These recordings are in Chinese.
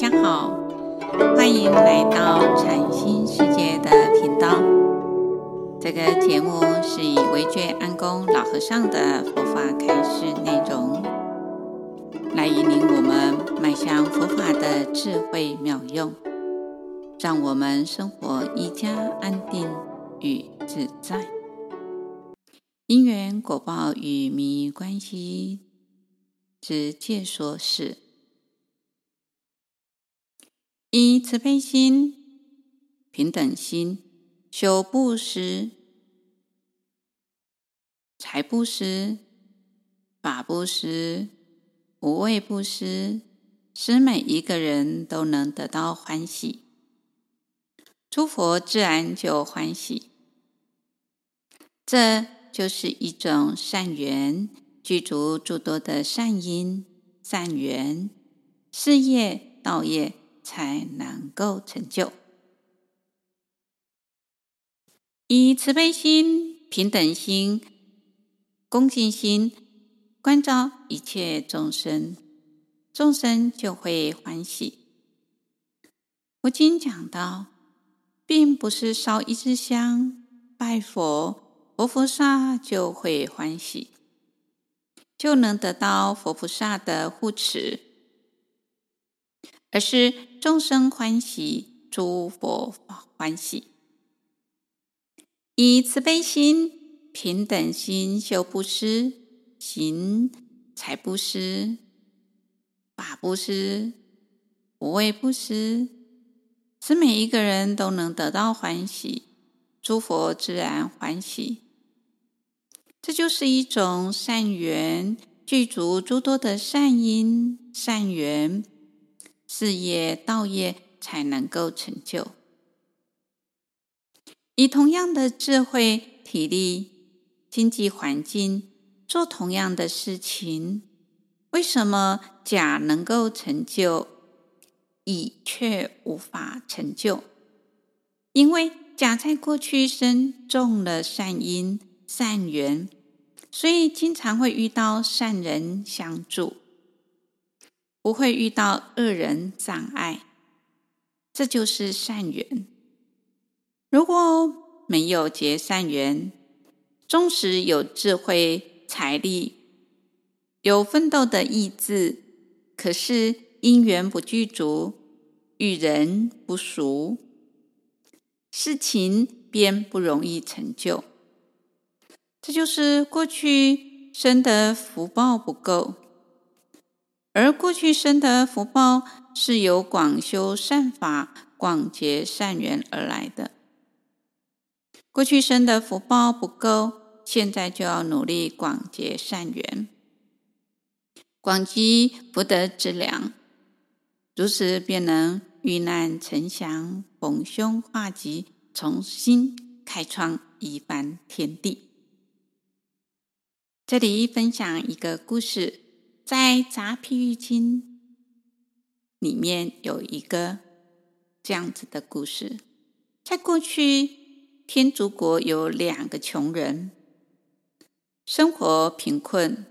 大家好，欢迎来到禅心世界的频道。这个节目是以维觉安公老和尚的佛法开示内容，来引领我们迈向佛法的智慧妙用，让我们生活一家安定与自在。因缘果报与迷关系之介说是。以慈悲心、平等心修布施、财布施、法布施、无畏布施，使每一个人都能得到欢喜，诸佛自然就欢喜。这就是一种善缘，具足诸多的善因、善缘、事业、道业。才能够成就。以慈悲心、平等心、恭敬心关照一切众生，众生就会欢喜。佛经讲到，并不是烧一支香拜佛，佛菩萨就会欢喜，就能得到佛菩萨的护持。而是众生欢喜，诸佛欢喜。以慈悲心、平等心修布施，行财布施、法布施、无畏布施，使每一个人都能得到欢喜，诸佛自然欢喜。这就是一种善缘，具足诸多的善因、善缘。事业、道业才能够成就。以同样的智慧、体力、经济环境做同样的事情，为什么甲能够成就，乙却无法成就？因为甲在过去生种了善因、善缘，所以经常会遇到善人相助。不会遇到恶人障碍，这就是善缘。如果没有结善缘，纵使有智慧、财力，有奋斗的意志，可是因缘不具足，与人不熟，事情便不容易成就。这就是过去生的福报不够。而过去生的福报是由广修善法、广结善缘而来的。过去生的福报不够，现在就要努力广结善缘，广积福德之粮，如此便能遇难成祥、逢凶化吉，重新开创一番天地。这里分享一个故事。在《杂譬喻经》里面有一个这样子的故事：在过去，天竺国有两个穷人，生活贫困，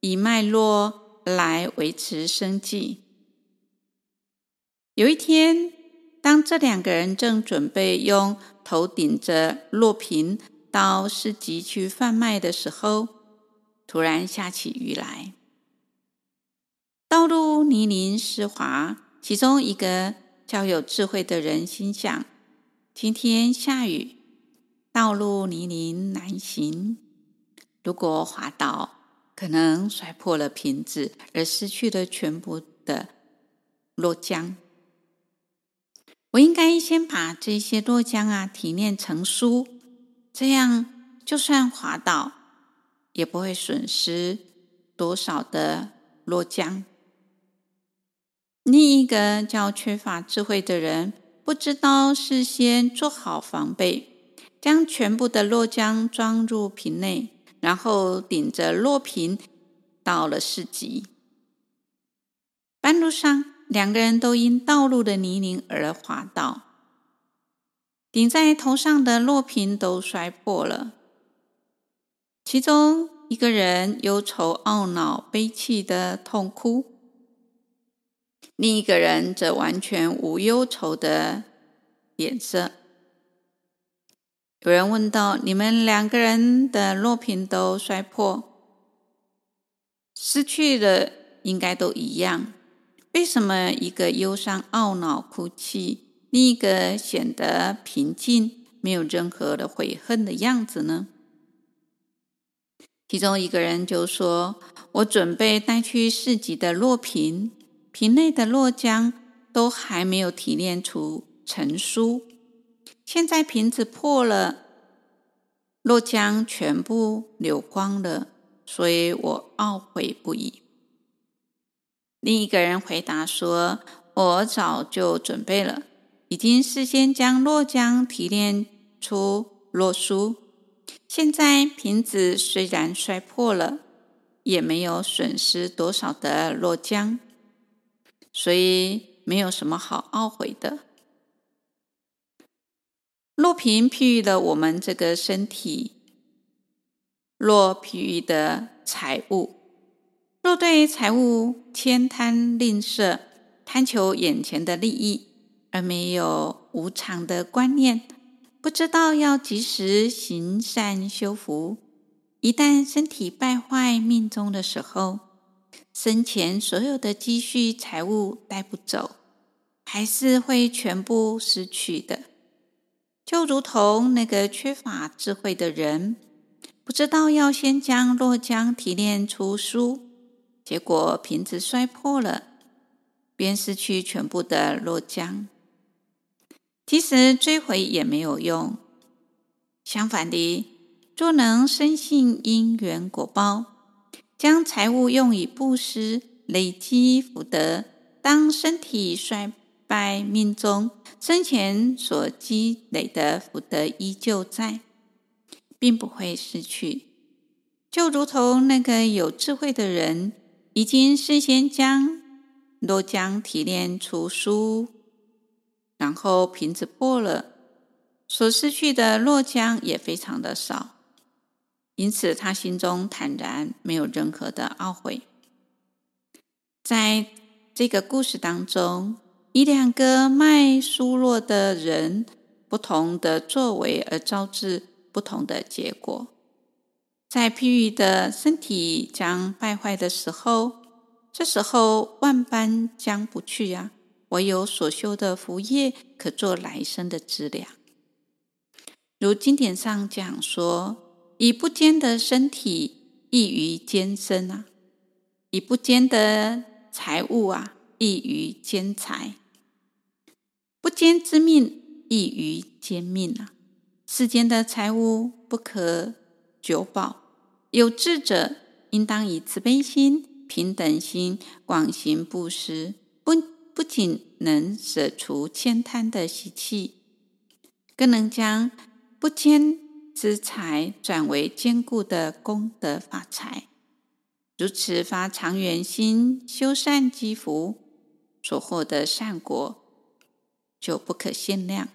以卖络来维持生计。有一天，当这两个人正准备用头顶着落瓶到市集去贩卖的时候，突然下起雨来。泥泞湿滑，其中一个较有智慧的人心想：今天下雨，道路泥泞难行，如果滑倒，可能摔破了瓶子，而失去了全部的落浆。我应该先把这些落浆啊提炼成酥，这样就算滑倒，也不会损失多少的落浆。另一个较缺乏智慧的人，不知道事先做好防备，将全部的落浆装入瓶内，然后顶着落瓶到了市集。半路上，两个人都因道路的泥泞而滑倒，顶在头上的落瓶都摔破了。其中一个人忧愁懊恼、悲泣的痛哭。另一个人则完全无忧愁的脸色。有人问道：“你们两个人的落瓶都摔破，失去的应该都一样，为什么一个忧伤懊恼哭泣，另一个显得平静，没有任何的悔恨的样子呢？”其中一个人就说：“我准备带去市集的落瓶，瓶内的落浆都还没有提炼出成酥。”现在瓶子破了，落浆全部流光了，所以我懊悔不已。另一个人回答说：“我早就准备了，已经事先将落浆提炼出落酥。现在瓶子虽然摔破了，也没有损失多少的落浆，所以没有什么好懊悔的。”落瓶譬喻了我们这个身体，若譬喻的财物，若对财物千贪吝啬，贪求眼前的利益，而没有无常的观念，不知道要及时行善修福，一旦身体败坏命终的时候，生前所有的积蓄财物带不走，还是会全部失去的。就如同那个缺乏智慧的人，不知道要先将落浆提炼出酥，结果瓶子摔破了，便失去全部的落浆。其实追回也没有用。相反的，若能深信因缘果报，将财物用以布施，累积福德，当身体衰败命中，生前所积累的福德依旧在，并不会失去。就如同那个有智慧的人，已经事先将落浆提炼出酥，然后瓶子破了，所失去的落浆也非常的少，因此他心中坦然，没有任何的懊悔。在这个故事当中，以两个卖酥酪的人不同的作为而招致不同的结果。在譬喻的身体将败坏的时候，这时候万般将不去呀、啊，唯有所修的福业可做来生的资粮。如经典上讲说：“以不坚的身体，易于坚身啊；以不坚的财物啊，易于坚财。”不坚之命，易于坚命啊！世间的财物不可久保，有志者应当以慈悲心、平等心广行布施，不不仅能舍除慳贪的习气，更能将不坚之财转为坚固的功德法财。如此发长远心，修善积福，所获得善果，就不可限量。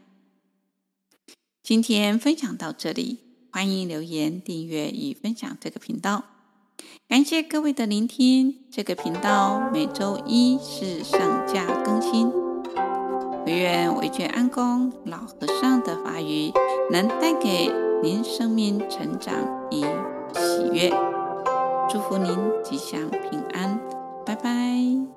今天分享到这里，欢迎留言、订阅与分享这个频道。感谢各位的聆听。这个频道每周一是上架更新。惟愿维觉安公老和尚的法语能带给您生命成长与喜悦。祝福您吉祥平安，拜拜。